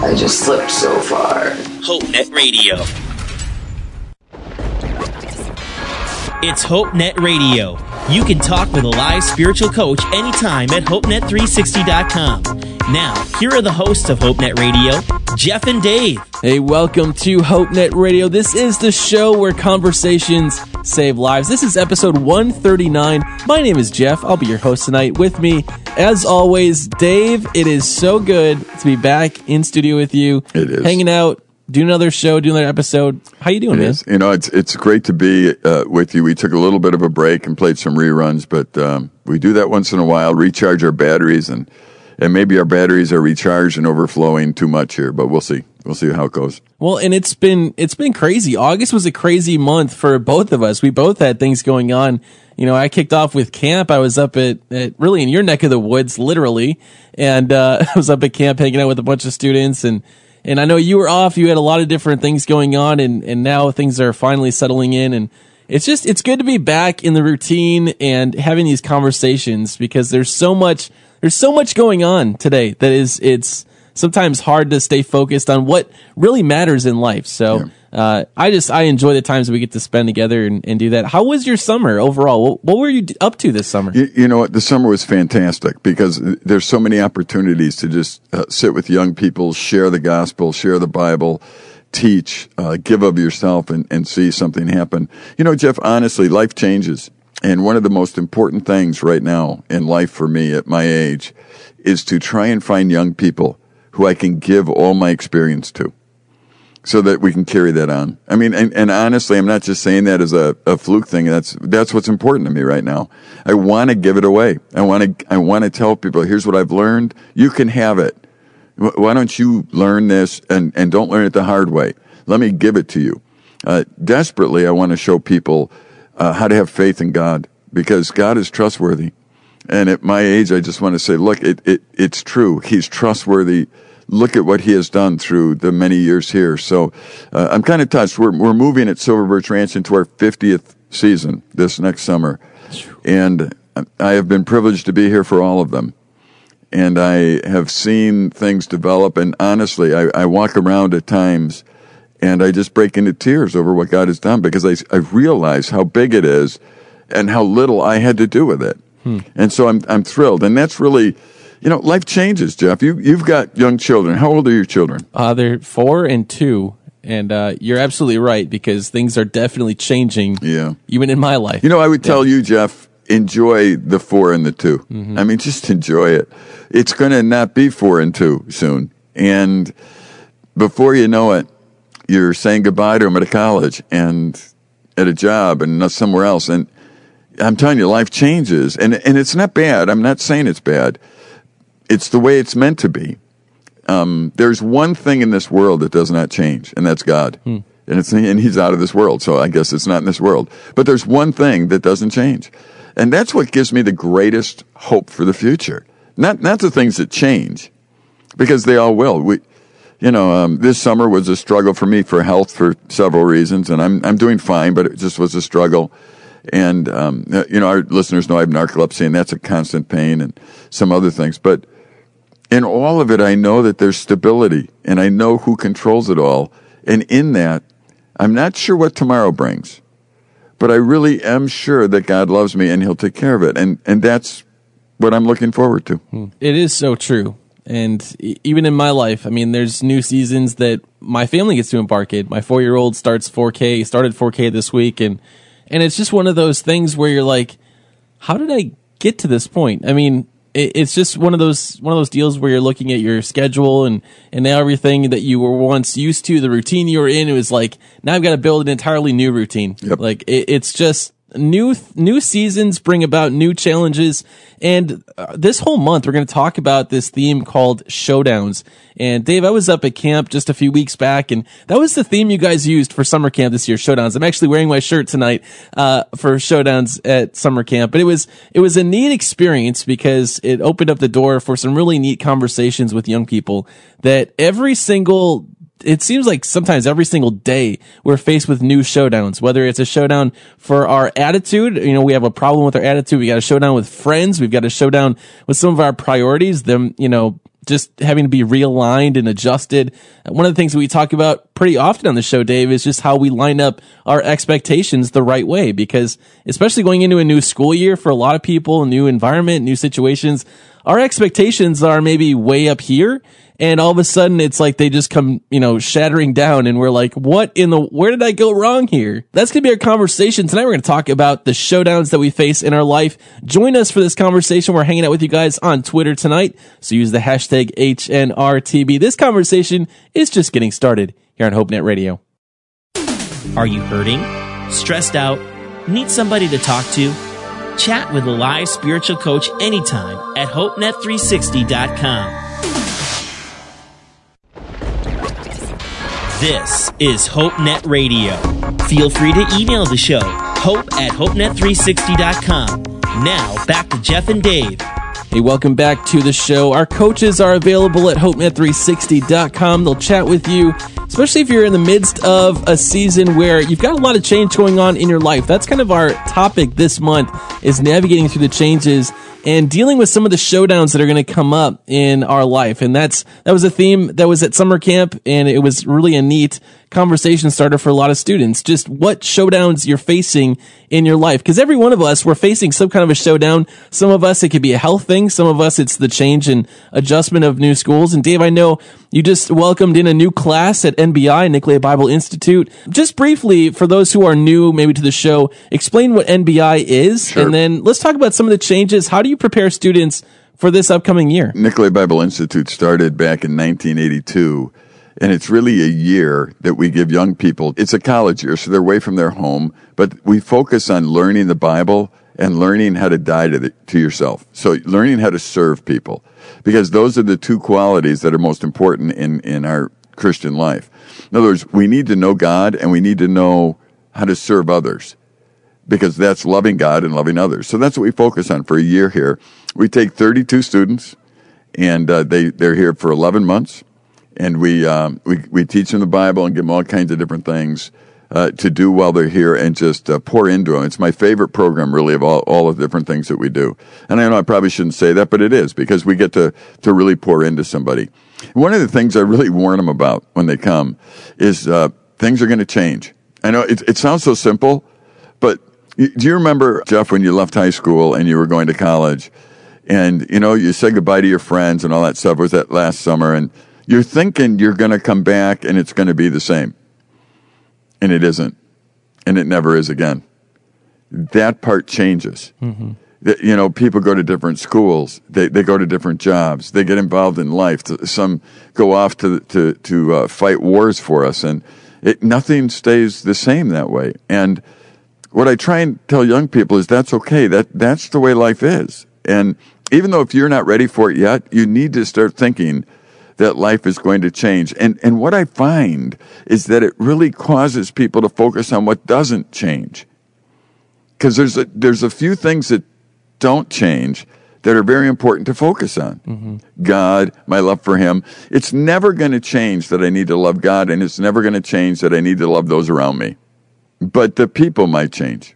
I just slipped so far. HopeNet Radio. It's HopeNet Radio. You can talk with a live spiritual coach anytime at HopeNet360.com. Now, here are the hosts of HopeNet Radio, Jeff and Dave. Hey, welcome to HopeNet Radio. This is the show where conversations save lives. This is episode 139. My name is Jeff. I'll be your host tonight. With me, as always, Dave. It is so good to be back in studio with you. It is. Hanging out, do another show, do another episode. How you doing, It man? is. You know, it's it's great to be uh, with you. We took a little bit of a break and played some reruns, but um, we do that once in a while, recharge our batteries, and and maybe our batteries are recharged and overflowing too much here. But we'll see. We'll see how it goes. Well, and it's been it's been crazy. August was a crazy month for both of us. We both had things going on. You know, I kicked off with camp. I was up at, at really in your neck of the woods, literally, and uh, I was up at camp hanging out with a bunch of students. And and I know you were off. You had a lot of different things going on, and and now things are finally settling in. And it's just it's good to be back in the routine and having these conversations because there's so much there's so much going on today that is it's sometimes hard to stay focused on what really matters in life. So uh, I just I enjoy the times we get to spend together and, and do that. How was your summer overall? What, what were you up to this summer? You, you know what? The summer was fantastic because there's so many opportunities to just uh, sit with young people, share the gospel, share the Bible, teach, uh, give of yourself, and, and see something happen. You know, Jeff, honestly, life changes. And one of the most important things right now in life for me at my age is to try and find young people who I can give all my experience to so that we can carry that on. I mean, and, and honestly, I'm not just saying that as a, a fluke thing. That's that's what's important to me right now. I want to give it away. I want to I want to tell people, here's what I've learned. You can have it. Why don't you learn this and and don't learn it the hard way? Let me give it to you. Uh, desperately, I want to show people uh, how to have faith in God because God is trustworthy. And at my age, I just want to say, look, it, it it's true. He's trustworthy look at what he has done through the many years here. So uh, I'm kind of touched. We're we're moving at Silver Birch Ranch into our 50th season this next summer, and I have been privileged to be here for all of them. And I have seen things develop. And honestly, I, I walk around at times and I just break into tears over what God has done because I, I realize how big it is and how little I had to do with it. And so I'm, I'm thrilled. And that's really, you know, life changes, Jeff. You, you've got young children. How old are your children? Uh, they're four and two, and uh, you're absolutely right because things are definitely changing. Yeah. even in my life. You know, I would tell you, Jeff, enjoy the four and the 2 I mean, just enjoy it. It's going to not be four and two soon. And before you know it, you're saying goodbye to them at a college and at a job and not somewhere else. And I'm telling you, life changes. And, and it's not bad. I'm not saying it's bad. It's the way it's meant to be. Um, there's one thing in this world that does not change, and that's God. And it's and He's out of this world, so I guess it's not in this world. But there's one thing that doesn't change, and that's what gives me the greatest hope for the future. Not not the things that change, because they all will. We, you know, um, this summer was a struggle for me for health for several reasons, and I'm I'm doing fine, but it just was a struggle. And um, you know, our listeners know I have narcolepsy, and that's a constant pain, and some other things, but in all of it, I know that there's stability and I know who controls it all. And in that, I'm not sure what tomorrow brings, but I really am sure that God loves me and he'll take care of it. And, and that's what I'm looking forward to. Hmm. It is so true. And even in my life, I mean, there's new seasons that my family gets to embark in. My four year old starts 4K, started 4K this week. And, and it's just one of those things where you're like, how did I get to this point? I mean, it, it's just one of those, one of those deals where you're looking at your schedule and, and now everything that you were once used to, the routine you were in, it was like, now I've got to build an entirely new routine. Yep. Like it, it's just, new new seasons bring about new challenges. And uh, this whole month we're going to talk about this theme called showdowns. And dave i was up at camp just a few weeks back and that was the theme you guys used for summer camp this year showdowns. I'm actually wearing my shirt tonight uh, for showdowns at summer camp. But it was it was a neat experience because it opened up the door for some really neat conversations with young people that every single it seems like sometimes every single day we're faced with new showdowns, whether it's a showdown for our attitude. You know, we have a problem with our attitude. We got a showdown with friends. We've got a showdown with some of our priorities, them, you know, just having to be realigned and adjusted. One of the things we talk about pretty often on the show, Dave, is just how we line up our expectations the right way. Because especially going into a new school year for a lot of people, a new environment, new situations, our expectations are maybe way up here and all of a sudden it's like they just come, you know, shattering down and we're like, what in the, where did I go wrong here? That's going to be our conversation. Tonight we're going to talk about the showdowns that we face in our life. Join us for this conversation. We're hanging out with you guys on Twitter tonight. So use the hashtag HNRTB. This conversation is just getting started here on HopeNet Radio. Are you hurting? Stressed out? Need somebody to talk to? Chat with a live spiritual coach anytime at HopeNet360.com. This is HopeNet Radio. Feel free to email the show, hope at HopeNet360.com. Now, back to Jeff and Dave. Hey, welcome back to the show. Our coaches are available at HopeNet360.com. They'll chat with you, especially if you're in the midst of a season where you've got a lot of change going on in your life. That's kind of our topic this month is navigating through the changes and dealing with some of the showdowns that are going to come up in our life. And that's, that was a theme that was at summer camp and it was really a neat conversation starter for a lot of students. Just what showdowns you're facing in your life. Cause every one of us, we're facing some kind of a showdown. Some of us, it could be a health thing. Some of us, it's the change and adjustment of new schools. And Dave, I know you just welcomed in a new class at NBI, Nicolet Bible Institute. Just briefly, for those who are new maybe to the show, explain what NBI is. Sure. And then let's talk about some of the changes. How do you prepare students for this upcoming year? Nicolet Bible Institute started back in 1982, and it's really a year that we give young people. It's a college year, so they're away from their home, but we focus on learning the Bible and learning how to die to, the, to yourself. So learning how to serve people, because those are the two qualities that are most important in, in our Christian life. In other words, we need to know God and we need to know how to serve others because that's loving God and loving others. So that's what we focus on for a year here. We take 32 students, and uh, they they're here for 11 months, and we um, we we teach them the Bible and give them all kinds of different things. Uh, to do while they're here and just uh, pour into them. It's my favorite program, really, of all, all the different things that we do. And I know I probably shouldn't say that, but it is because we get to, to really pour into somebody. One of the things I really warn them about when they come is uh, things are going to change. I know it, it sounds so simple, but do you remember, Jeff, when you left high school and you were going to college and, you know, you said goodbye to your friends and all that stuff? Was that last summer and you're thinking you're going to come back and it's going to be the same. And it isn't. And it never is again. That part changes. Mm-hmm. You know, people go to different schools. They, they go to different jobs. They get involved in life. Some go off to, to, to uh, fight wars for us. And it, nothing stays the same that way. And, what I try and tell young people is that's okay. That that's the way life is. And even though if you're not ready for it yet, you need to start thinking that life is going to change. And and what I find is that it really causes people to focus on what doesn't change. Cuz there's a there's a few things that don't change that are very important to focus on. Mm-hmm. God, my love for him. It's never going to change that I need to love God and it's never going to change that I need to love those around me but the people might change.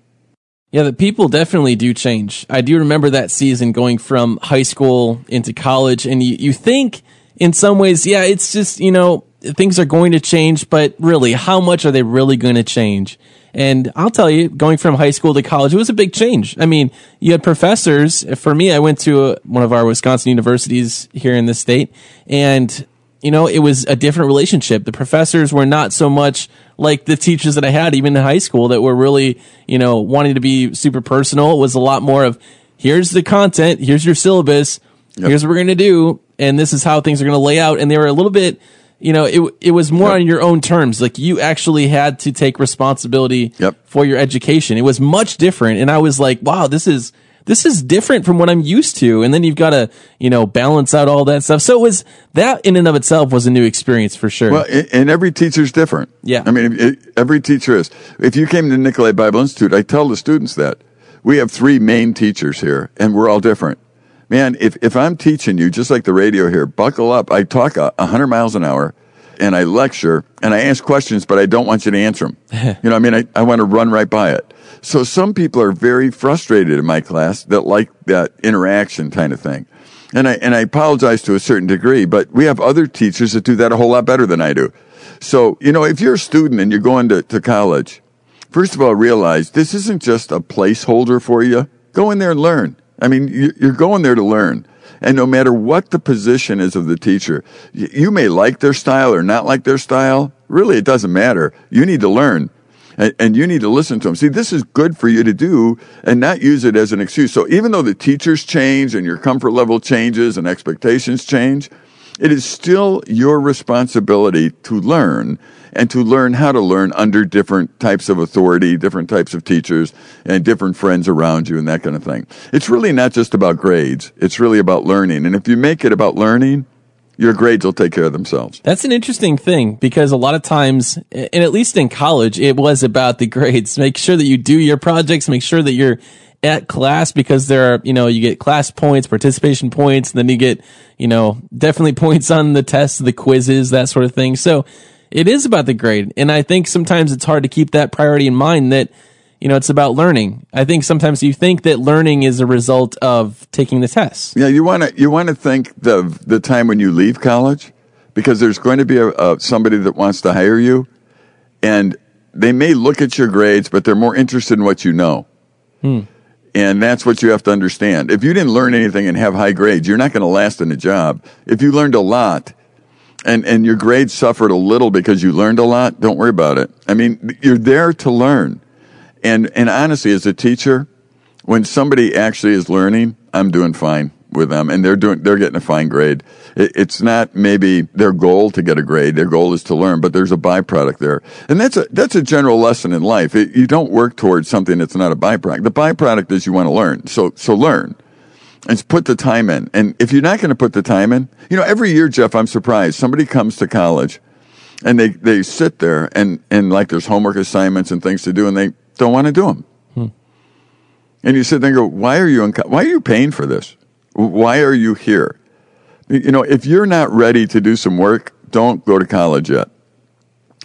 Yeah, the people definitely do change. I do remember that season going from high school into college, and you, you think in some ways, yeah, it's just, you know, things are going to change, but really, how much are they really going to change? And I'll tell you, going from high school to college, it was a big change. I mean, you had professors. For me, I went to a, one of our Wisconsin universities here in the state, and you know, it was a different relationship. The professors were not so much like the teachers that I had even in high school that were really, you know, wanting to be super personal. It was a lot more of here's the content, here's your syllabus, yep. here's what we're going to do, and this is how things are going to lay out. And they were a little bit, you know, it it was more on your own terms. Like you actually had to take responsibility Yep. for your education. It was much different, and I was like, wow, this is this is different from what I'm used to. And then you've got to you know balance out all that stuff. So it was that in and of itself was a new experience for sure. Well, and every teacher's different. Yeah. I mean, it, every teacher is. If you came to Nicolet Bible Institute, I tell the students that we have three main teachers here, and we're all different. Man, if, if I'm teaching you, just like the radio here, buckle up. I talk a 100 miles an hour, and I lecture, and I ask questions, but I don't want you to answer them. you know, I mean, I, I want to run right by it. So some people are very frustrated in my class that like that interaction kind of thing. And I, and I apologize to a certain degree, but we have other teachers that do that a whole lot better than I do. So, you know, if you're a student and you're going to, to college, first of all, realize this isn't just a placeholder for you. Go in there and learn. I mean, you- you're going there to learn. And no matter what the position is of the teacher, you may like their style or not like their style. Really, it doesn't matter. You need to learn and you need to listen to them. See, this is good for you to do and not use it as an excuse. So even though the teachers change and your comfort level changes and expectations change, it is still your responsibility to learn and to learn how to learn under different types of authority, different types of teachers, and different friends around you and that kind of thing. It's really not just about grades. It's really about learning. And if you make it about learning, your grades will take care of themselves. That's an interesting thing because a lot of times, and at least in college, it was about the grades. Make sure that you do your projects, make sure that you're at class because there are, you know, you get class points, participation points, and then you get, you know, definitely points on the tests, the quizzes, that sort of thing. So it is about the grade. And I think sometimes it's hard to keep that priority in mind that, you know, it's about learning. I think sometimes you think that learning is a result of taking the tests. Yeah, you want to you want to think the the time when you leave college, because there's going to be a, a somebody that wants to hire you, and they may look at your grades, but they're more interested in what you know. Hmm. And that's what you have to understand. If you didn't learn anything and have high grades, you're not going to last in a job. If you learned a lot and, and your grades suffered a little because you learned a lot, don't worry about it. I mean, you're there to learn. And, and honestly, as a teacher, when somebody actually is learning, I'm doing fine with them and they're doing, they're getting a fine grade. It, it's not maybe their goal to get a grade. Their goal is to learn, but there's a byproduct there. And that's a, that's a general lesson in life. It, you don't work towards something that's not a byproduct. The byproduct is you want to learn. So, so learn and put the time in. And if you're not going to put the time in, you know, every year, Jeff, I'm surprised somebody comes to college and they, they sit there and, and like there's homework assignments and things to do and they don't want to do them. Hmm. And you sit there and go, why are you, in, why are you paying for this? Why are you here? You know, if you're not ready to do some work, don't go to college yet.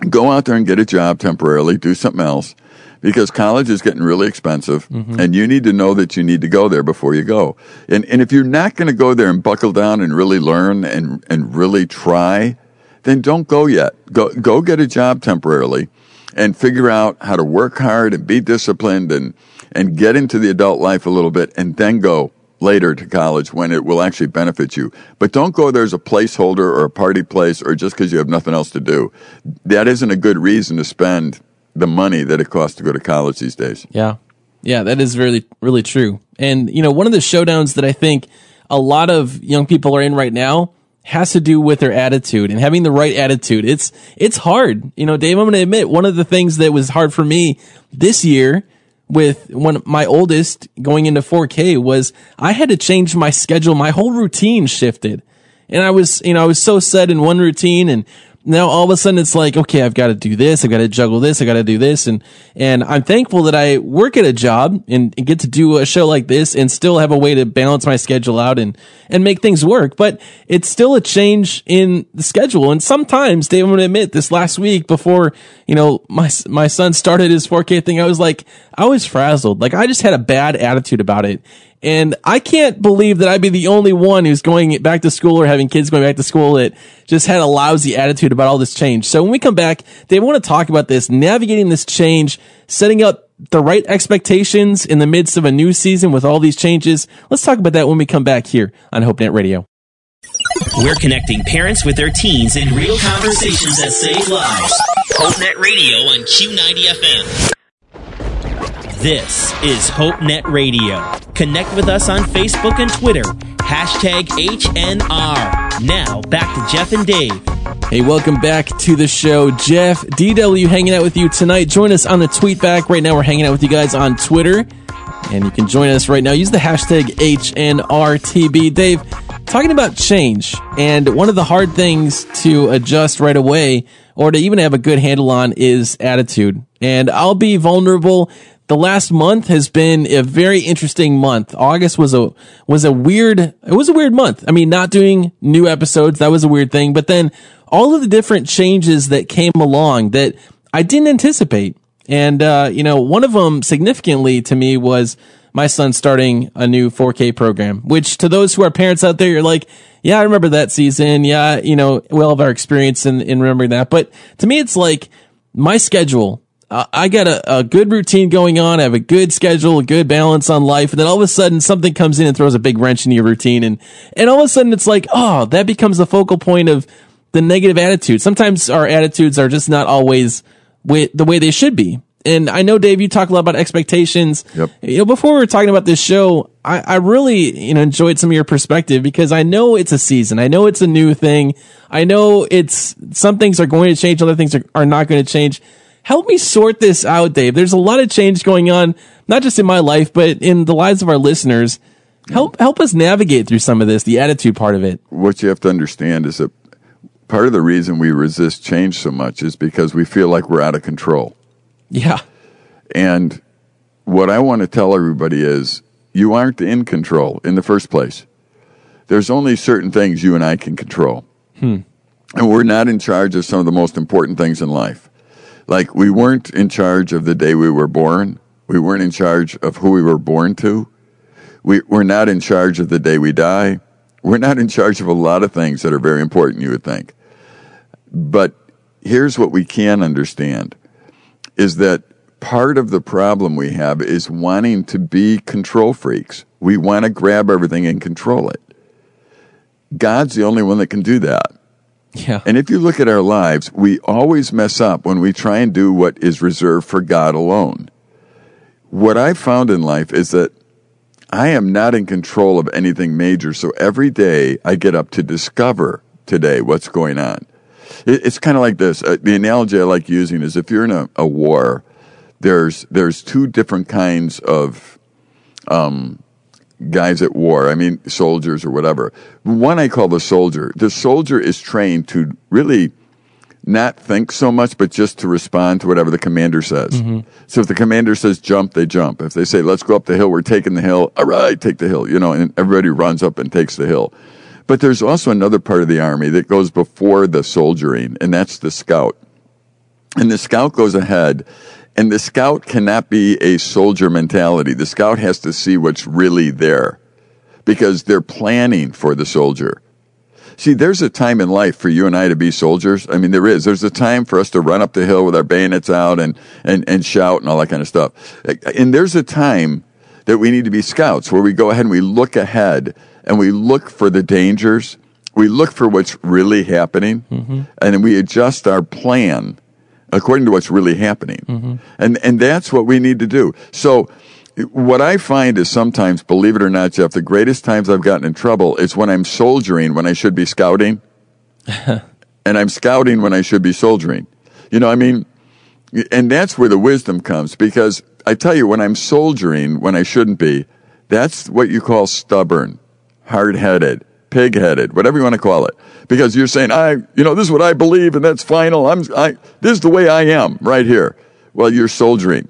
Go out there and get a job temporarily, do something else because college is getting really expensive mm-hmm. and you need to know that you need to go there before you go. And, and if you're not going to go there and buckle down and really learn and, and really try, then don't go yet. Go, go get a job temporarily and figure out how to work hard and be disciplined and, and get into the adult life a little bit and then go later to college when it will actually benefit you. But don't go there as a placeholder or a party place or just because you have nothing else to do. That isn't a good reason to spend the money that it costs to go to college these days. Yeah. Yeah, that is really, really true. And, you know, one of the showdowns that I think a lot of young people are in right now has to do with their attitude and having the right attitude. It's, it's hard. You know, Dave, I'm going to admit one of the things that was hard for me this year with one my oldest going into 4K was I had to change my schedule. My whole routine shifted. And I was, you know, I was so set in one routine and now all of a sudden it's like, okay, I've got to do this. I've got to juggle this. I got to do this. And, and I'm thankful that I work at a job and, and get to do a show like this and still have a way to balance my schedule out and, and make things work. But it's still a change in the schedule. And sometimes, Dave, I'm going to admit this last week before, you know, my, my son started his 4K thing, I was like, I was frazzled. Like I just had a bad attitude about it. And I can't believe that I'd be the only one who's going back to school or having kids going back to school that just had a lousy attitude about all this change. So when we come back, they want to talk about this, navigating this change, setting up the right expectations in the midst of a new season with all these changes. Let's talk about that when we come back here on HopeNet Radio. We're connecting parents with their teens in real conversations that save lives. HopeNet Radio on Q90 FM. This is HopeNet Radio. Connect with us on Facebook and Twitter. Hashtag HNR. Now back to Jeff and Dave. Hey, welcome back to the show. Jeff DW hanging out with you tonight. Join us on the tweet back. Right now, we're hanging out with you guys on Twitter. And you can join us right now. Use the hashtag HNRTB. Dave, talking about change, and one of the hard things to adjust right away or to even have a good handle on is attitude. And I'll be vulnerable the last month has been a very interesting month. August was a was a weird it was a weird month. I mean, not doing new episodes, that was a weird thing, but then all of the different changes that came along that I didn't anticipate. And uh, you know, one of them significantly to me was my son starting a new 4K program, which to those who are parents out there, you're like, yeah, I remember that season. Yeah, you know, we all have our experience in, in remembering that. But to me, it's like my schedule uh, I got a, a good routine going on. I have a good schedule, a good balance on life. And then all of a sudden something comes in and throws a big wrench in your routine. And, and all of a sudden it's like, oh, that becomes the focal point of the negative attitude. Sometimes our attitudes are just not always way, the way they should be. And I know, Dave, you talk a lot about expectations. Yep. You know, before we were talking about this show, I, I really, you know, enjoyed some of your perspective because I know it's a season. I know it's a new thing. I know it's, some things are going to change, other things are, are not going to change help me sort this out, Dave. There's a lot of change going on, not just in my life, but in the lives of our listeners. Help help us navigate through some of this, the attitude part of it. What you have to understand is that part of the reason we resist change so much is because we feel like we're out of control. Yeah. And what I want to tell everybody is you aren't in control in the first place. There's only certain things you and I can control. Hmm. And we're not in charge of some of the most important things in life. Like we weren't in charge of the day we were born. We weren't in charge of who we were born to. We, we're not in charge of the day we die. We're not in charge of a lot of things that are very important, you would think. But here's what we can understand is that part of the problem we have is wanting to be control freaks. We want to grab everything and control it. God's the only one that can do that. Yeah. And if you look at our lives, we always mess up when we try and do what is reserved for God alone. What I've found in life is that I am not in control of anything major. So every day I get up to discover today what's going on. It's kind of like this. Uh, the analogy I like using is if you're in a, a war, there's there's two different kinds of um, guys at war. I mean, soldiers or whatever. One I call the soldier. The soldier is trained to really not think so much, but just to respond to whatever the commander says. Mm-hmm. So if the commander says jump, they jump. If they say let's go up the hill, we're taking the hill. All right, take the hill. You know, and everybody runs up and takes the hill. But there's also another part of the army that goes before the soldiering, and that's the scout. And the scout goes ahead and the scout cannot be a soldier mentality. The scout has to see what's really there because they're planning for the soldier. See, there's a time in life for you and I to be soldiers. I mean, there is. There's a time for us to run up the hill with our bayonets out and, and, and shout and all that kind of stuff. And there's a time that we need to be scouts where we go ahead and we look ahead and we look for the dangers. We look for what's really happening mm-hmm. and we adjust our plan according to what's really happening. Mm-hmm. And, and that's what we need to do. So, what I find is sometimes, believe it or not, Jeff, the greatest times I've gotten in trouble is when I'm soldiering when I should be scouting, and I'm scouting when I should be soldiering. You know, I mean, and that's where the wisdom comes because I tell you, when I'm soldiering when I shouldn't be, that's what you call stubborn, hard headed, pig headed, whatever you want to call it. Because you're saying, I, you know, this is what I believe and that's final. I'm, I, this is the way I am right here. Well, you're soldiering.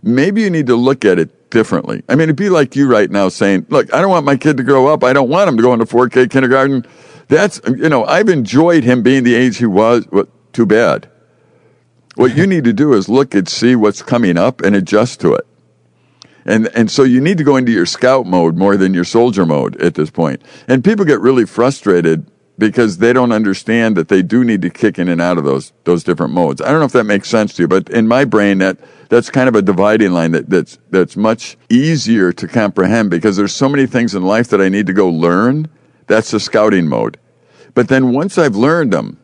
Maybe you need to look at it differently. I mean, it'd be like you right now saying, look, I don't want my kid to grow up. I don't want him to go into 4K kindergarten. That's, you know, I've enjoyed him being the age he was. Well, too bad. What you need to do is look and see what's coming up and adjust to it. And, and so you need to go into your scout mode more than your soldier mode at this point. And people get really frustrated because they don't understand that they do need to kick in and out of those those different modes. I don't know if that makes sense to you, but in my brain that that's kind of a dividing line that, that's that's much easier to comprehend because there's so many things in life that I need to go learn. That's the scouting mode. But then once I've learned them,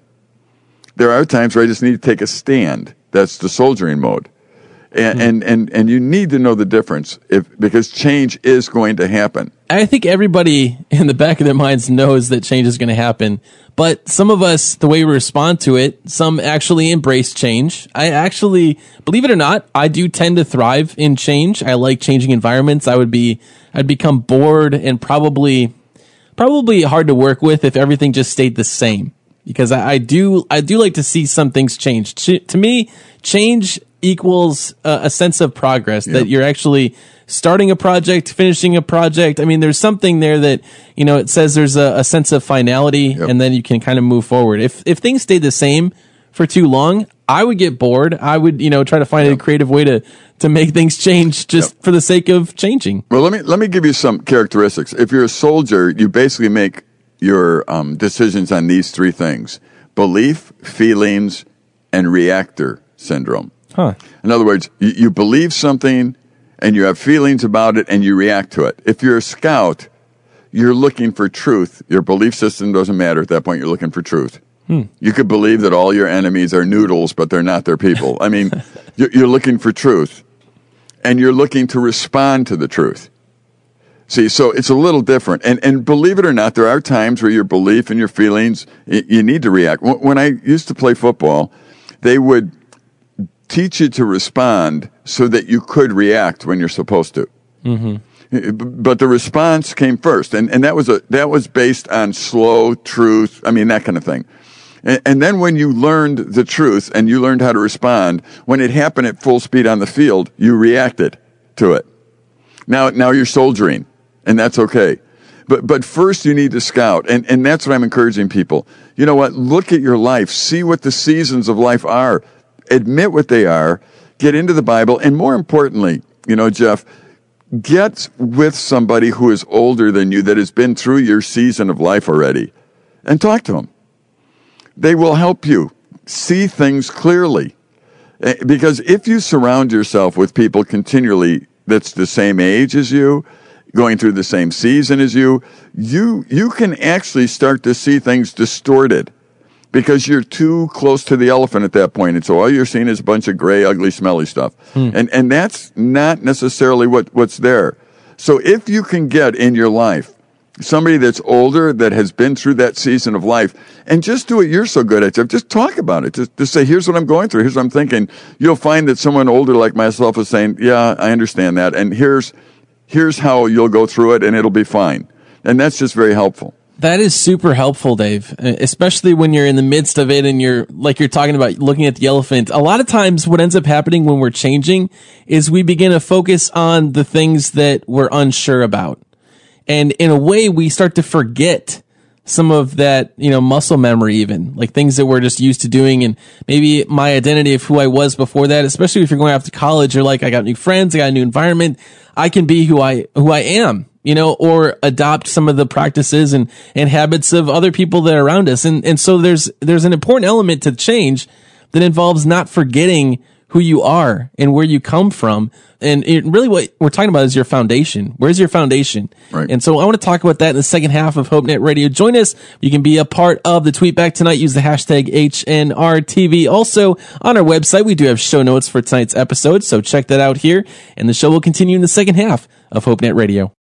there are times where I just need to take a stand. That's the soldiering mode. And, mm-hmm. and, and, and you need to know the difference if, because change is going to happen. I think everybody in the back of their minds knows that change is going to happen. But some of us, the way we respond to it, some actually embrace change. I actually, believe it or not, I do tend to thrive in change. I like changing environments. I would be, I'd become bored and probably, probably hard to work with if everything just stayed the same. Because I, I do, I do like to see some things change. Ch- to me, change equals a, a sense of progress that you're actually starting a project, finishing a project. I mean, there's something there that, you know, it says there's a, a sense of finality and then you can kind of move forward. If, if things stayed the same for too long, I would get bored. I would, you know, try to find a creative way to, to make things change just for the sake of changing. Well, let me let me give you some characteristics. If you're a soldier, you basically make your um, decisions on these three things: belief, feelings, and reactor syndrome. Huh. In other words, you, you believe something and you have feelings about it and you react to it. If you're a scout, you're looking for truth. Your belief system doesn't matter at that point. You're looking for truth. Hmm. You could believe that all your enemies are noodles, but they're not they're people. I mean, you're, you're looking for truth and you're looking to respond to the truth. See, so it's a little different. And, and believe it or not, there are times where your belief and your feelings, you need to react. When I used to play football, they would teach you to respond so that you could react when you're supposed to. Mm-hmm. B- But the response came first, and, and that was a that was based on slow truth. I mean that kind of thing. And, and then when you learned the truth and you learned how to respond, when it happened at full speed on the field, you reacted to it. Now now you're soldiering, and that's okay. But but first you need to scout, and and that's what I'm encouraging people. You know what? Look at your life, see what the seasons of life are, admit what they are, get into the Bible, and more importantly, you know, Jeff, get with somebody who is older than you that has been through your season of life already, and talk to them. They will help you see things clearly. Eh, Because if you surround yourself with people continually that's the same age as you, going through the same season as you, you you can actually start to see things distorted because you're too close to the elephant at that point, and so all you're seeing is a bunch of gray, ugly, smelly stuff, hmm. and and that's not necessarily what what's there. So if you can get in your life somebody that's older that has been through that season of life and just do what you're so good at Jeff. just talk about it. Just, just say here's what i'm going through. Here's what i'm thinking. You'll find that someone older like myself is saying yeah i understand that. And here's here's how you'll go through it and it'll be fine. And that's just very helpful That is super helpful, Dave, uh, especially when you're in the midst of it and you're like you're talking about looking at the elephant. A lot of times what ends up happening when we're changing is we begin to focus on the things that we're unsure about. And in a way we start to forget some of that, you know, muscle memory even, like things that we're just used to doing and maybe my identity of who I was before that, especially if you're going off to college, you're like, I got new friends, I got a new environment. I can be who I, who I am, you know, or adopt some of the practices and, and habits of other people that are around us. And, and so there's, there's an important element to change that involves not forgetting who you are and where you come from. And it, really what we're talking about is your foundation. Where's your foundation? Right. And so I want to talk about that in the second half of HopeNet Radio. Join us. You can be a part of the tweet back tonight. Use the hashtag HNRTB. Also on our website, we do have show notes for tonight's episode. So check that out here. And the show will continue in the second half of HopeNet Radio.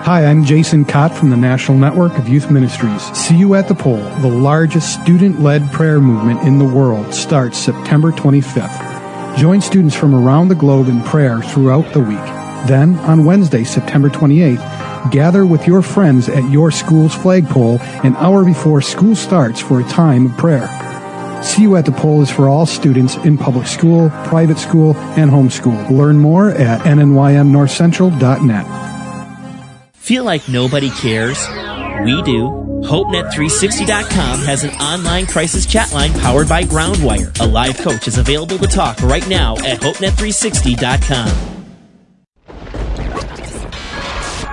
Hi, I'm Jason Cott from the National Network of Youth Ministries. See You at the Pole, the largest student led prayer movement in the world, starts September 25th. Join students from around the globe in prayer throughout the week. Then, on Wednesday, September 28th, gather with your friends at your school's flagpole an hour before school starts for a time of prayer. See You at the Pole is for all students in public school, private school, and homeschool. Learn more at nnymnorthcentral.net. Feel like nobody cares? We do. HopeNet360.com has an online crisis chat line powered by Groundwire. A live coach is available to talk right now at HopeNet360.com.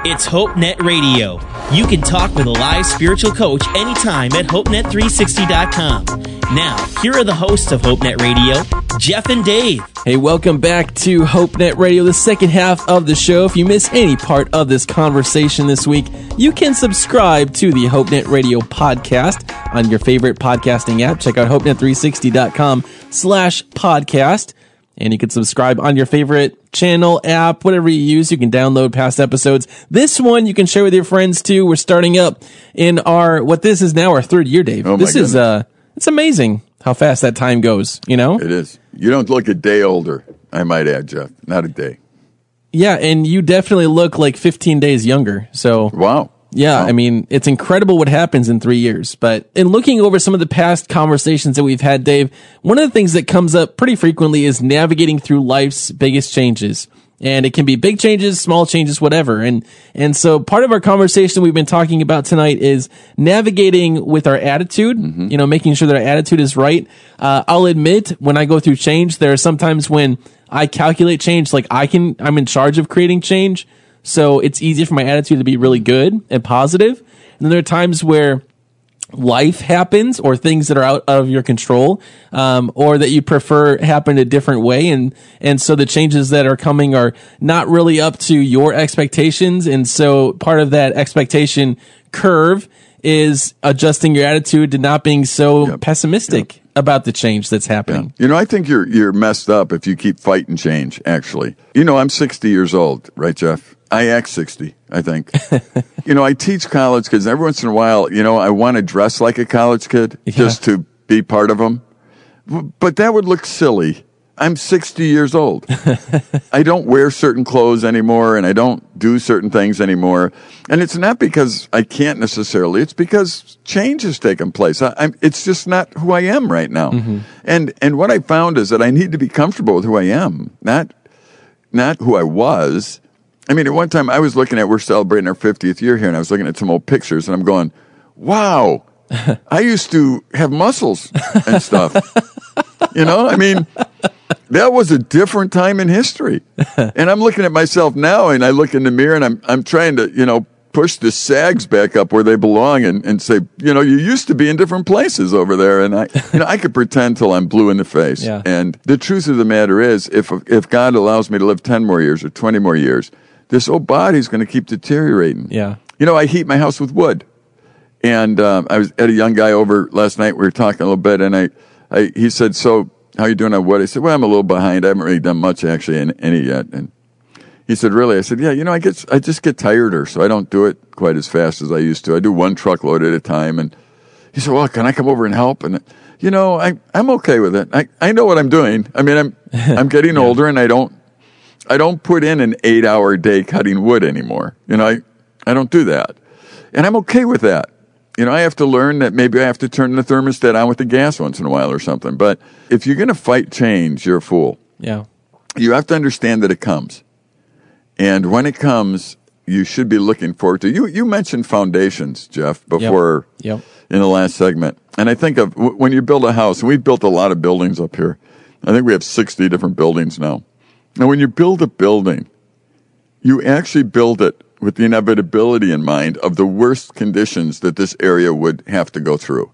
It's HopeNet Radio. You can talk with a live spiritual coach anytime at HopeNet360.com. Now, here are the hosts of HopeNet Radio, Jeff and Dave. Hey, welcome back to HopeNet Radio, the second half of the show. If you miss any part of this conversation this week, you can subscribe to the HopeNet Radio podcast on your favorite podcasting app. Check out HopeNet360.com slash podcast. And you can subscribe on your favorite channel, app, whatever you use. You can download past episodes. This one you can share with your friends too. We're starting up in our, what this is now our third year, Dave. Oh, my this is, uh, it's amazing how fast that time goes, you know? It is. You don't look a day older, I might add, Jeff. Not a day. Yeah. And you definitely look like 15 days younger. So Wow. Yeah, Wow. I mean, it's incredible what happens in three years. But in looking over some of the past conversations that we've had, Dave, one of the things that comes up pretty frequently is navigating through life's biggest changes. And it can be big changes, small changes, whatever. And, and so part of our conversation we've been talking about tonight is navigating with our attitude, you know, making sure that our attitude is right. Uh, I'll admit when I go through change, there are sometimes when I calculate change, like I can, I'm in charge of creating change. So it's easier for my attitude to be really good and positive. And then there are times where life happens or things that are out of your control, um, or that you prefer happen a different way. And, and so the changes that are coming are not really up to your expectations. And so part of that expectation curve is adjusting your attitude to not being so Yep. pessimistic about the change that's happening. You know, I think you're you're messed up if you keep fighting change. Actually, you know, I'm 60 years old, right, Jeff? I act 60, I think. you know, I teach college kids. Every once in a while, you know, I want to dress like a college kid just to be part of them, but that would look silly. I'm 60 years old. I don't wear certain clothes anymore and I don't do certain things anymore. And it's not because I can't necessarily, it's because change has taken place. I, I'm, it's just not who I am right now. Mm-hmm. And, and what I found is that I need to be comfortable with who I am, not, not who I was. I mean, at one time I was looking at, we're celebrating our 50th year here and I was looking at some old pictures and I'm going, wow, I used to have muscles and stuff. you know, I mean, that was a different time in history. and I'm looking at myself now and I look in the mirror and I'm, I'm trying to, you know, push the sags back up where they belong and, and say, you know, you used to be in different places over there. And I, you know, I could pretend till I'm blue in the face. Yeah. And the truth of the matter is, if, if God allows me to live 10 more years or 20 more years, this old body's going to keep deteriorating. Yeah. You know, I heat my house with wood. And um, I was at a young guy over last night. We were talking a little bit, and I, I he said, "So, how you doing on wood?" I said, "Well, I'm a little behind. I haven't really done much actually in any yet." And he said, "Really?" I said, "Yeah. You know, I get I just get tireder, so I don't do it quite as fast as I used to. I do one truckload at a time." And he said, "Well, can I come over and help?" And you know, I I'm okay with it. I I know what I'm doing. I mean, I'm I'm getting older, and I don't I don't put in an eight hour day cutting wood anymore. You know, I, I don't do that. And I'm okay with that. You know, I have to learn that maybe I have to turn the thermostat on with the gas once in a while or something. But if you're going to fight change, you're a fool. Yeah. You have to understand that it comes. And when it comes, you should be looking forward to you. You mentioned foundations, Jeff, before Yep. in the last segment. And I think of when you build a house, and we've built a lot of buildings up here. I think we have 60 different buildings now. Now, when you build a building, you actually build it with the inevitability in mind of the worst conditions that this area would have to go through.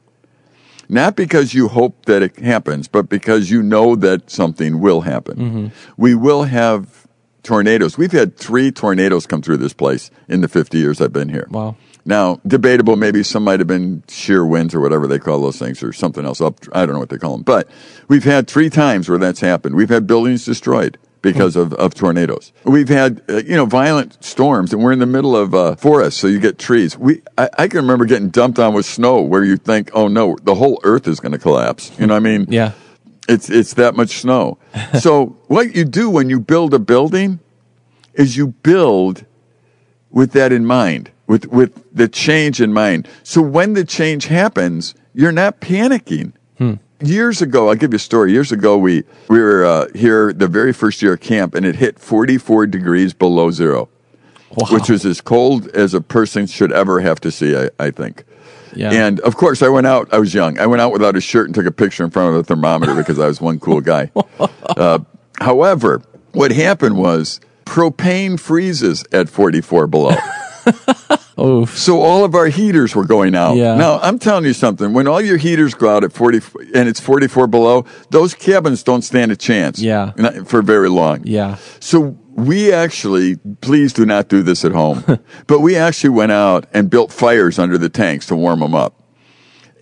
Not because you hope that it happens, but because you know that something will happen. Mm-hmm. We will have tornadoes. We've had three tornadoes come through this place in the 50 years I've been here. Wow. Now, debatable, maybe some might have been sheer winds or whatever they call those things or something else up. I don't know what they call them. But we've had three times where that's happened. We've had buildings destroyed because of, of tornadoes. We've had, uh, you know, violent storms and we're in the middle of uh, forest, so you get trees. We, I, I can remember getting dumped on with snow where you think, oh no, the whole earth is going to collapse. You know what I mean? Yeah. It's, it's that much snow. so what you do when you build a building is you build with that in mind, with, with the change in mind. So when the change happens, you're not panicking. Years ago, I'll give you a story. Years ago, we, we were uh, here the very first year of camp and it hit 44 degrees below zero, Wow. which was as cold as a person should ever have to see, I, I think. Yeah. And of course, I went out. I was young. I went out without a shirt and took a picture in front of a thermometer because I was one cool guy. Uh, however, what happened was propane freezes at 44 below. So all of our heaters were going out. Yeah. Now, I'm telling you something. When all your heaters go out at 40 and it's 44 below, those cabins don't stand a chance. Yeah. For very long. Yeah. So we actually, please do not do this at home, but we actually went out and built fires under the tanks to warm them up.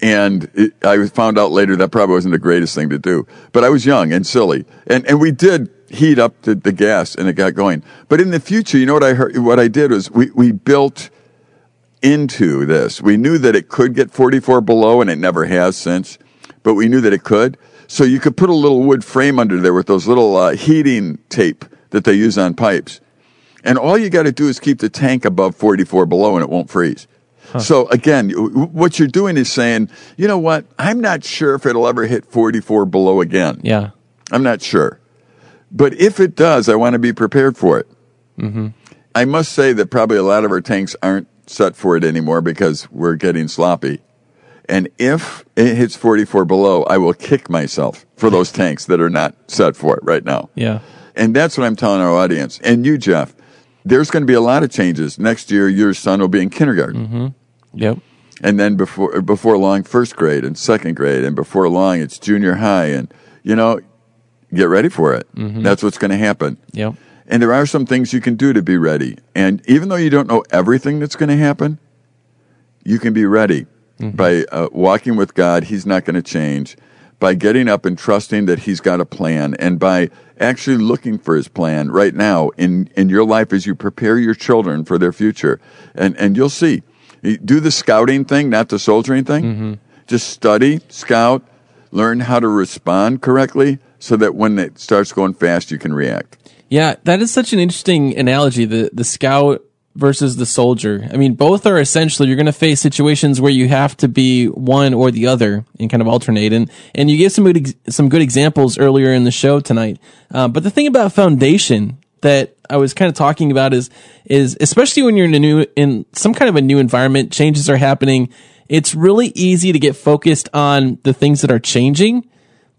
And it, I found out later that probably wasn't the greatest thing to do, but I was young and silly. And, and we did heat up the, the gas and it got going. But in the future, you know what I heard? What I did was we, we built into this. We knew that it could get 44 below and it never has since, but we knew that it could. So you could put a little wood frame under there with those little uh, heating tape that they use on pipes. And all you got to do is keep the tank above 44 below and it won't freeze. So again, what you're doing is saying, you know what? I'm not sure if it'll ever hit 44 below again. Yeah. I'm not sure. But if it does, I want to be prepared for it. Mm-hmm. I must say that probably a lot of our tanks aren't set for it anymore because we're getting sloppy. And if it hits 44 below, I will kick myself for those tanks that are not set for it right now. Yeah. And that's what I'm telling our audience. And you, Jeff, there's going to be a lot of changes. Next year, your son will be in kindergarten. Mm-hmm. Yep. And then before before long, first grade and second grade, and before long, it's junior high. And you know, get ready for it. Mhm. That's what's going to happen. Yep. And there are some things you can do to be ready. And even though you don't know everything that's going to happen, you can be ready by uh, walking with God. He's not going to change. By getting up and trusting that He's got a plan, and by actually looking for His plan right now in, in your life as you prepare your children for their future. And, and you'll see. Do the scouting thing, not the soldiering thing. Just study, scout, learn how to respond correctly so that when it starts going fast, you can react. Yeah, that is such an interesting analogy. The the scout versus the soldier. I mean, both are essentially you're going to face situations where you have to be one or the other and kind of alternate. And and you gave some good some good examples earlier in the show tonight. Uh, but the thing about foundation that I was kind of talking about is is especially when you're in a new in some kind of a new environment, changes are happening. It's really easy to get focused on the things that are changing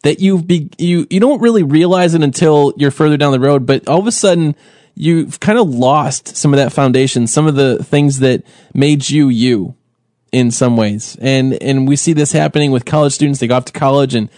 that you've be you you don't really realize it until you're further down the road but all of a sudden you've kind of lost some of that foundation some of the things that made you you in some ways. And and we see this happening with college students they go off to college and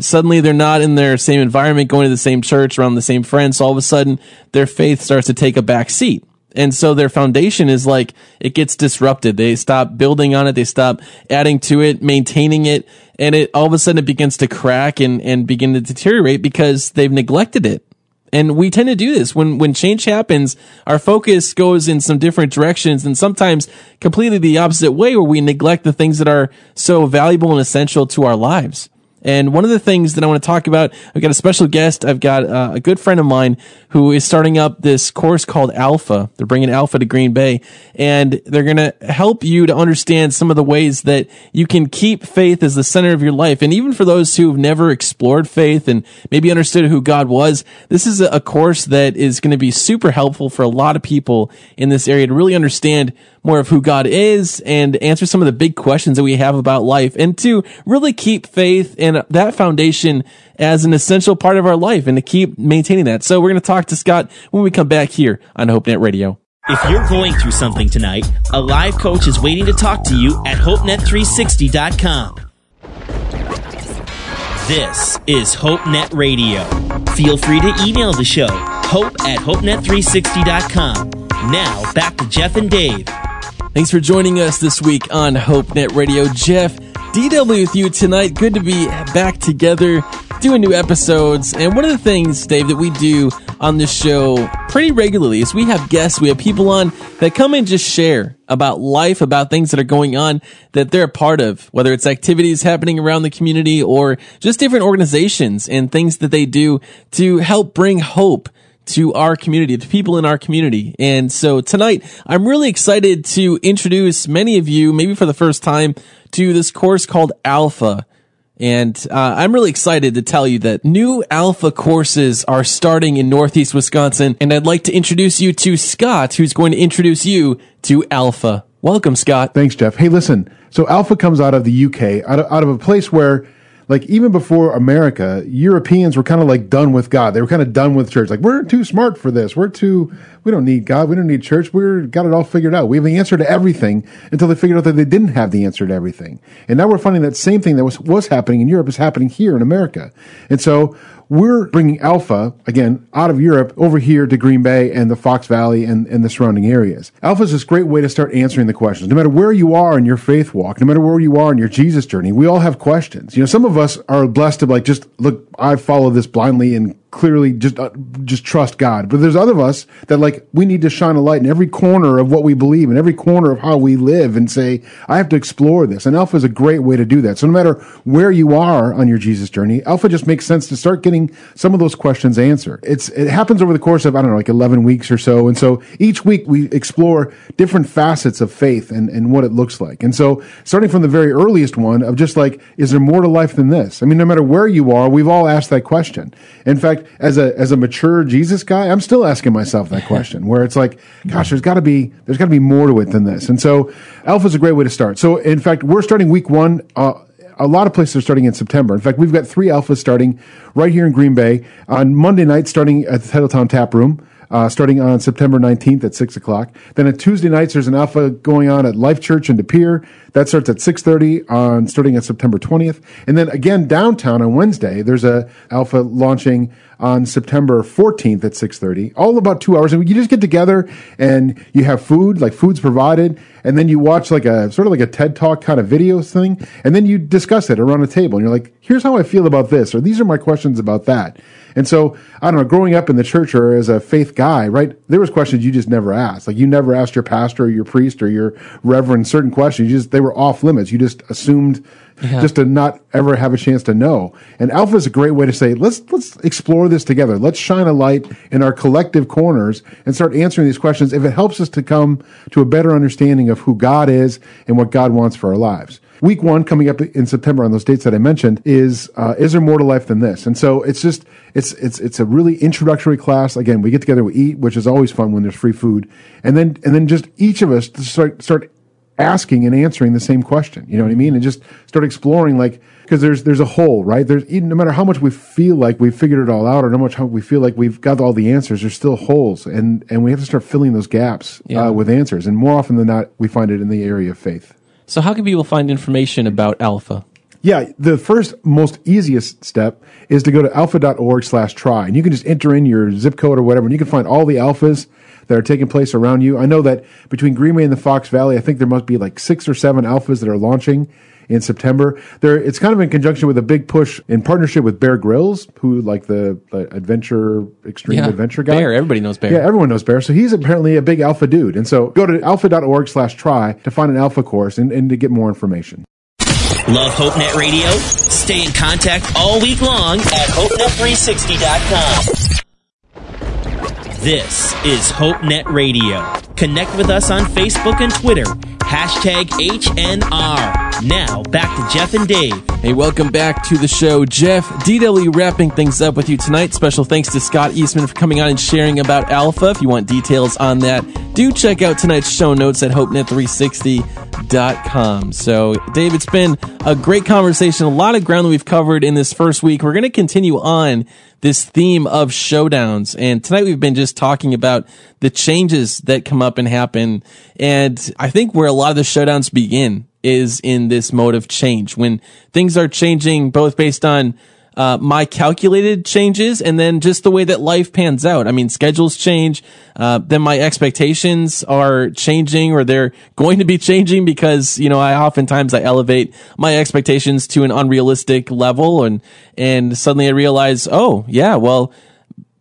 suddenly they're not in their same environment going to the same church around the same friends. So all of a sudden their faith starts to take a back seat and so their foundation is like it gets disrupted. They stop building on it. They stop adding to it, maintaining it, and it all of a sudden it begins to crack and and begin to deteriorate because they've neglected it. And we tend to do this when when change happens. Our focus goes in some different directions, and sometimes completely the opposite way, where we neglect the things that are so valuable and essential to our lives. And one of the things that I want to talk about, I've got a special guest. I've got uh, a good friend of mine who is starting up this course called Alpha. They're bringing Alpha to Green Bay and they're going to help you to understand some of the ways that you can keep faith as the center of your life. And even for those who've never explored faith and maybe understood who God was, this is a, a course that is going to be super helpful for a lot of people in this area to really understand more of who God is and answer some of the big questions that we have about life and to really keep faith and that foundation as an essential part of our life and to keep maintaining that. So we're going to talk to Scott when we come back here on HopeNet Radio. If you're going through something tonight, a live coach is waiting to talk to you at HopeNet360.com. This is HopeNet Radio. Feel free to email the show, hope at HopeNet360.com. Now, back to Jeff and Dave. Thanks for joining us this week on HopeNet Radio. Jeff, DW with you tonight. Good to be back together doing new episodes. And one of the things, Dave, that we do on this show pretty regularly is we have guests, we have people on that come and just share about life, about things that are going on that they're a part of, whether it's activities happening around the community or just different organizations and things that they do to help bring hope to our community, to people in our community. And so tonight, I'm really excited to introduce many of you, maybe for the first time, to this course called Alpha. And uh, I'm really excited to tell you that new Alpha courses are starting in Northeast Wisconsin. And I'd like to introduce you to Scott, who's going to introduce you to Alpha. Welcome, Scott. Thanks, Jeff. Hey, listen. So Alpha comes out of the UK, out of, out of a place where, like, even before America, Europeans were kind of like done with God. They were kind of done with church. Like, we're too smart for this. We're too, we don't need God. We don't need church. We're got it all figured out. We have the answer to everything until they figured out that they didn't have the answer to everything. And now we're finding that same thing that was, was happening in Europe is happening here in America. And so we're bringing Alpha, again, out of Europe over here to Green Bay and the Fox Valley and, and the surrounding areas. Alpha is this great way to start answering the questions. No matter where you are in your faith walk, no matter where you are in your Jesus journey, we all have questions. You know, some of us are blessed to like just look, I follow this blindly and clearly just uh, just trust God. But there's other of us that like we need to shine a light in every corner of what we believe, in every corner of how we live, and say I have to explore this. And Alpha is a great way to do that. So no matter where you are on your Jesus journey, Alpha just makes sense to start getting some of those questions answered. It's it happens over the course of I don't know like 11 weeks or so, and so each week we explore different facets of faith and and what it looks like. And so starting from the very earliest one of just like is there more to life than this? I mean, no matter where you are, we've all asked that question. In fact, as a as a mature Jesus guy, I'm still asking myself that question. Where it's like, gosh, there's got to be there's got to be more to it than this. And so, Alpha is a great way to start. So, in fact, we're starting week one. Uh, a lot of places are starting in September. In fact, we've got three alphas starting right here in Green Bay on Monday night, starting at the Titletown Tap Room uh, starting on September 19th at 6 o'clock. Then on Tuesday nights, there's an alpha going on at Life Church in De Pere. That starts at 6.30 on starting at September 20th. And then again, downtown on Wednesday, there's a alpha launching on September 14th at 6.30. All about two hours. And you just get together and you have food, like food's provided. And then you watch like a sort of like a TED Talk kind of video thing. And then you discuss it around a table. And you're like, here's how I feel about this, or these are my questions about that. And so, I don't know, growing up in the church or as a faith guy, right, there was questions you just never asked. Like you never asked your pastor or your priest or your reverend certain questions. You just, they were off limits. You just assumed yeah. just to not ever have a chance to know. And alpha is a great way to say, let's, let's explore this together. Let's shine a light in our collective corners and start answering these questions if it helps us to come to a better understanding of who God is and what God wants for our lives. Week one coming up in September on those dates that I mentioned is uh, is there more to life than this? And so it's just it's it's it's a really introductory class. Again, we get together, we eat, which is always fun when there's free food, and then and then just each of us start start asking and answering the same question. You know what I mean? And just start exploring like because there's there's a hole, right? There's no matter how much we feel like we've figured it all out, or how much we feel like we've got all the answers, there's still holes, and and we have to start filling those gaps yeah. uh, with answers. And more often than not, we find it in the area of faith. So, how can people find information about Alpha? Yeah, the first most easiest step is to go to alpha.org slash try. And you can just enter in your zip code or whatever, and you can find all the alphas that are taking place around you. I know that between Green Bay and the Fox Valley, I think there must be like six or seven alphas that are launching in September. There, it's kind of in conjunction with a big push in partnership with Bear Grylls, who like the adventure, extreme yeah, adventure guy. Bear, everybody knows Bear. Yeah, everyone knows Bear. So he's apparently a big alpha dude. And so go to alpha.org slash try to find an alpha course and, and to get more information. Love HopeNet Radio? Stay in contact all week long at HopeNet360.com. This is HopeNet Radio. Connect with us on Facebook and Twitter. Hashtag HNR. Now, back to Jeff and Dave. Hey, welcome back to the show. Jeff, DW wrapping things up with you tonight. Special thanks to Scott Eastman for coming on and sharing about Alpha. If you want details on that, do check out tonight's show notes at HopeNet360.com. So, Dave, it's been a great conversation. A lot of ground that we've covered in this first week. We're going to continue on this theme of showdowns. And tonight we've been just talking about the changes that come up and happen. And I think where a lot of the showdowns begin is in this mode of change when things are changing both based on uh, my calculated changes and then just the way that life pans out. I mean, schedules change. Uh, then my expectations are changing or they're going to be changing because, you know, I oftentimes I elevate my expectations to an unrealistic level and, and suddenly I realize, oh, yeah, well,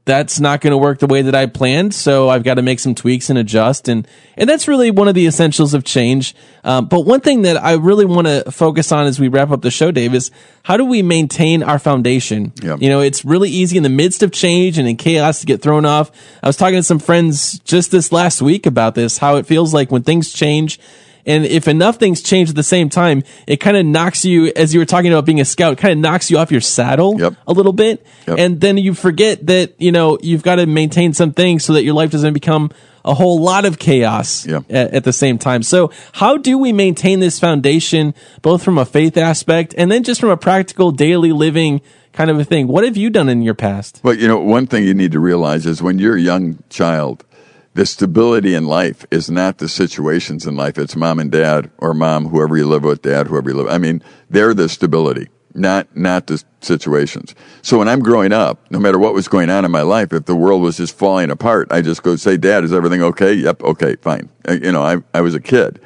that's not going to work the way that I planned. So I've got to make some tweaks and adjust. And, and that's really one of the essentials of change. Um, but one thing that I really want to focus on as we wrap up the show, Dave, is how do we maintain our foundation? You know, it's really easy in the midst of change and in chaos to get thrown off. I was talking to some friends just this last week about this, how it feels like when things change, and if enough things change at the same time, it kind of knocks you, as you were talking about being a scout, kind of knocks you off your saddle yep. a little bit. Yep. And then you forget that, you know, you've got to maintain some things so that your life doesn't become a whole lot of chaos yep. at, at, the same time. So how do we maintain this foundation, both from a faith aspect and then just from a practical daily living kind of a thing? What have you done in your past? Well, you know, one thing you need to realize is when you're a young child, the stability in life is not the situations in life. It's mom and dad or mom, whoever you live with, dad, whoever you live. I mean, they're the stability, not, not the situations. So when I'm growing up, no matter what was going on in my life, if the world was just falling apart, I just go say, dad, is everything okay? Yep. Okay, fine. Uh, you know, I, I was a kid.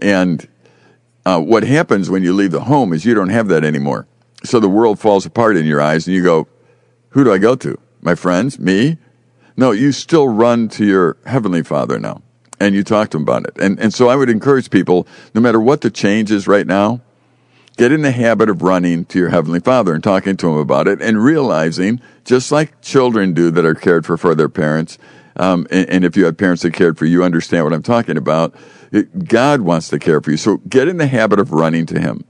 And, uh, what happens when you leave the home is you don't have that anymore. So the world falls apart in your eyes and you go, who do I go to? My friends, me? No, you still run to your heavenly Father now, and you talk to him about it. And and so I would encourage people, no matter what the change is right now, get in the habit of running to your heavenly Father and talking to him about it, and realizing, just like children do that are cared for for their parents, um, and, and if you have parents that cared for you, understand what I'm talking about. It, God wants to care for you, so get in the habit of running to Him.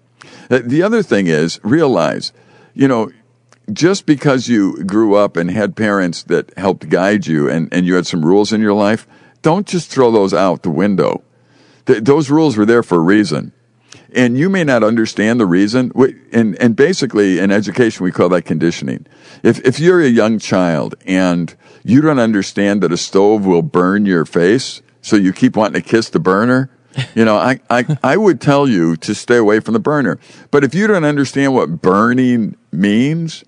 Uh, The other thing is realize, you know, just because you grew up and had parents that helped guide you and, and you had some rules in your life, don't just throw those out the window. Th- those rules were there for a reason. And you may not understand the reason. And, and basically, in education, we call that conditioning. If, if you're a young child and you don't understand that a stove will burn your face, so you keep wanting to kiss the burner, you know, I, I, I would tell you to stay away from the burner. But if you don't understand what burning means,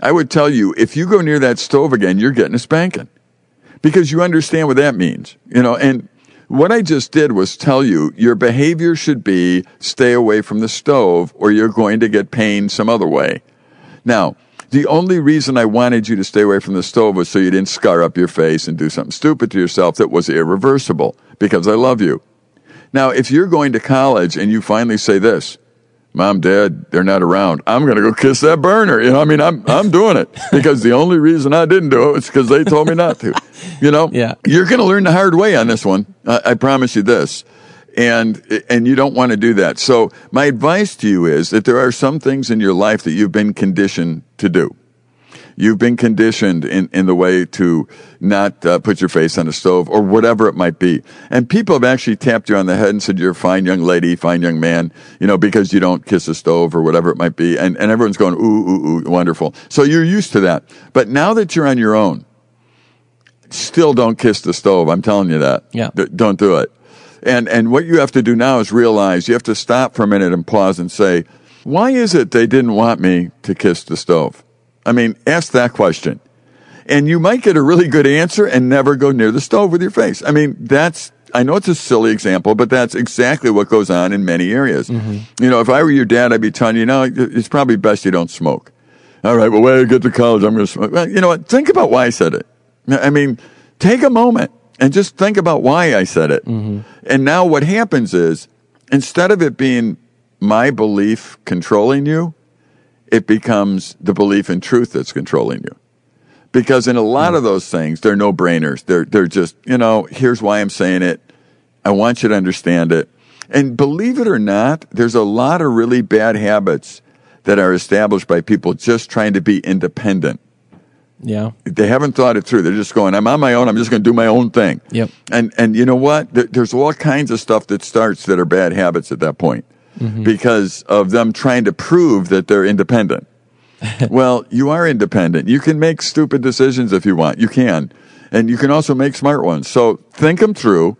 I would tell you if you go near that stove again, you're getting a spanking because you understand what that means, you know. And what I just did was tell you your behavior should be stay away from the stove or you're going to get pain some other way. Now, the only reason I wanted you to stay away from the stove was so you didn't scar up your face and do something stupid to yourself that was irreversible because I love you. Now, if you're going to college and you finally say this, Mom, Dad, they're not around. I'm going to go kiss that burner. You know, I mean, I'm I'm doing it because the only reason I didn't do it was because they told me not to. You know, Yeah. You're going to learn the hard way on this one. I, I promise you this, and and you don't want to do that. So my advice to you is that there are some things in your life that you've been conditioned to do. You've been conditioned in, in the way to not uh, put your face on a stove or whatever it might be. And people have actually tapped you on the head and said, you're a fine young lady, fine young man, you know, because you don't kiss a stove or whatever it might be. And, and everyone's going, ooh, ooh, ooh, wonderful. So you're used to that. But now that you're on your own, still don't kiss the stove. I'm telling you that. Yeah. D- don't do it. And and what you have to do now is realize you have to stop for a minute and pause and say, why is it they didn't want me to kiss the stove? I mean, ask that question. And you might get a really good answer and never go near the stove with your face. I mean, that's I know it's a silly example, but that's exactly what goes on in many areas. Mm-hmm. You know, if I were your dad, I'd be telling you, no, it's probably best you don't smoke. All right, well, when I get to college, I'm going to smoke. Well, you know what? Think about why I said it. I mean, take a moment and just think about why I said it. Mm-hmm. And now what happens is, instead of it being my belief controlling you, it becomes the belief in truth that's controlling you. Because in a lot hmm. of those things, they're no brainers. They're, they're just, you know, here's why I'm saying it. I want you to understand it. And believe it or not, there's a lot of really bad habits that are established by people just trying to be independent. Yeah. They haven't thought it through. They're just going, I'm on my own. I'm just going to do my own thing. Yep. And, and you know what? There, there's all kinds of stuff that starts that are bad habits at that point mm-hmm. because of them trying to prove that they're independent. well, you are independent. You can make stupid decisions if you want. You can. And you can also make smart ones. So think them through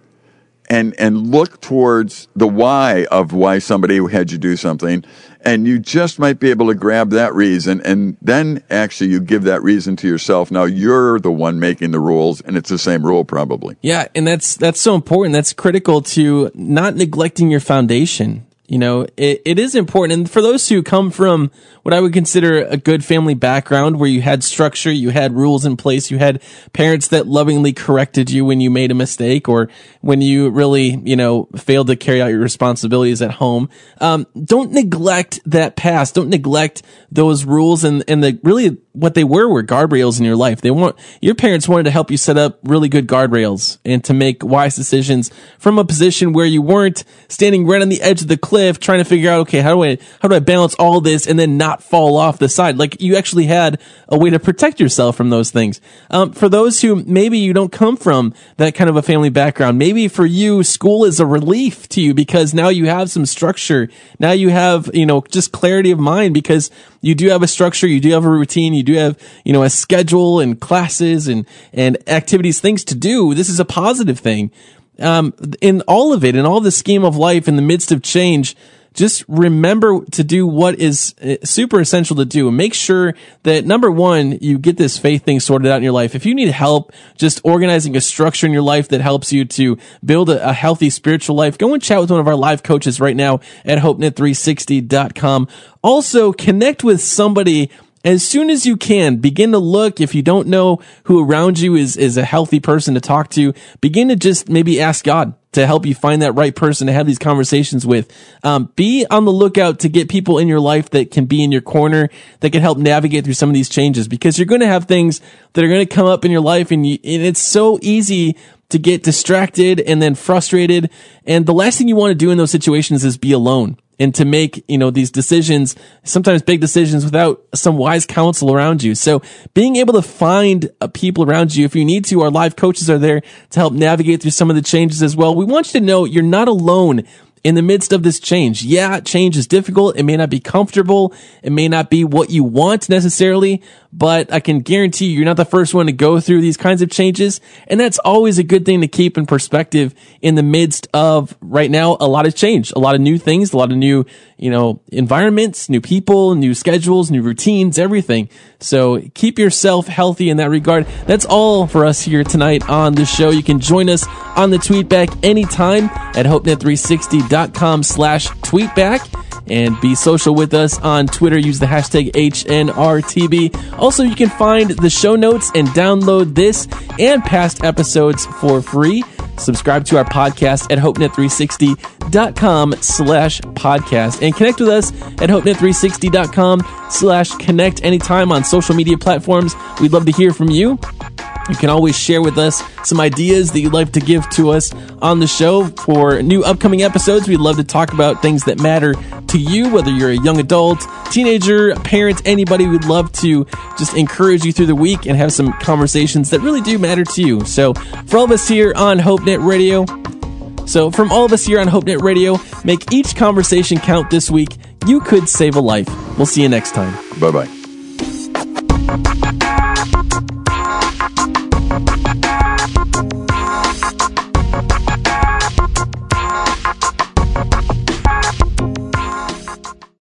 and and look towards the why of why somebody had you do something and you just might be able to grab that reason and then actually you give that reason to yourself now you're the one making the rules and it's the same rule probably Yeah, and that's that's so important. That's critical to not neglecting your foundation. You know, it, it is important. And for those who come from what I would consider a good family background where you had structure, you had rules in place, you had parents that lovingly corrected you when you made a mistake or when you really, you know, failed to carry out your responsibilities at home. Um, don't neglect that past. Don't neglect those rules and, and the really what they were were guardrails in your life. They want your parents wanted to help you set up really good guardrails and to make wise decisions from a position where you weren't standing right on the edge of the cliff trying to figure out, okay, how do I, how do I balance all this and then not fall off the side? Like you actually had a way to protect yourself from those things. Um, for those who maybe you don't come from that kind of a family background, maybe for you, school is a relief to you because now you have some structure. Now you have, you know, just clarity of mind because you do have a structure, you do have a routine, you do have, you know, a schedule and classes and, and activities, things to do. This is a positive thing. Um, in all of it, in all the scheme of life, in the midst of change, just remember to do what is uh, super essential to do and make sure that number one, you get this faith thing sorted out in your life. If you need help just organizing a structure in your life that helps you to build a, a healthy spiritual life, go and chat with one of our live coaches right now at hopenet360.com. Also connect with somebody as soon as you can, begin to look. If you don't know who around you is, is a healthy person to talk to, begin to just maybe ask God to help you find that right person to have these conversations with. Um, be on the lookout to get people in your life that can be in your corner, that can help navigate through some of these changes because you're going to have things that are going to come up in your life and, you, and it's so easy to get distracted and then frustrated. And the last thing you want to do in those situations is be alone and to make, you know, these decisions, sometimes big decisions without some wise counsel around you. So being able to find uh, people around you, if you need to, our live coaches are there to help navigate through some of the changes as well. We want you to know you're not alone in the midst of this change. Yeah, change is difficult. It may not be comfortable. It may not be what you want necessarily, but I can guarantee you, you're not the first one to go through these kinds of changes. And that's always a good thing to keep in perspective in the midst of right now, a lot of change, a lot of new things, a lot of new, you know, environments, new people, new schedules, new routines, everything. So keep yourself healthy in that regard. That's all for us here tonight on the show. You can join us on the tweetback anytime at hopenet360.com slash tweetback and be social with us on Twitter. Use the hashtag HNRTB. Also, you can find the show notes and download this and past episodes for free. Subscribe to our podcast at hopenet360.com slash podcast and connect with us at hopenet360.com slash connect anytime on social media platforms. We'd love to hear from you. You can always share with us some ideas that you'd like to give to us on the show for new upcoming episodes. We'd love to talk about things that matter to you, whether you're a young adult, teenager, parent, anybody. We'd love to just encourage you through the week and have some conversations that really do matter to you. So, for all of us here on HopeNet Radio, so from all of us here on HopeNet Radio, make each conversation count this week. You could save a life. We'll see you next time. Bye bye.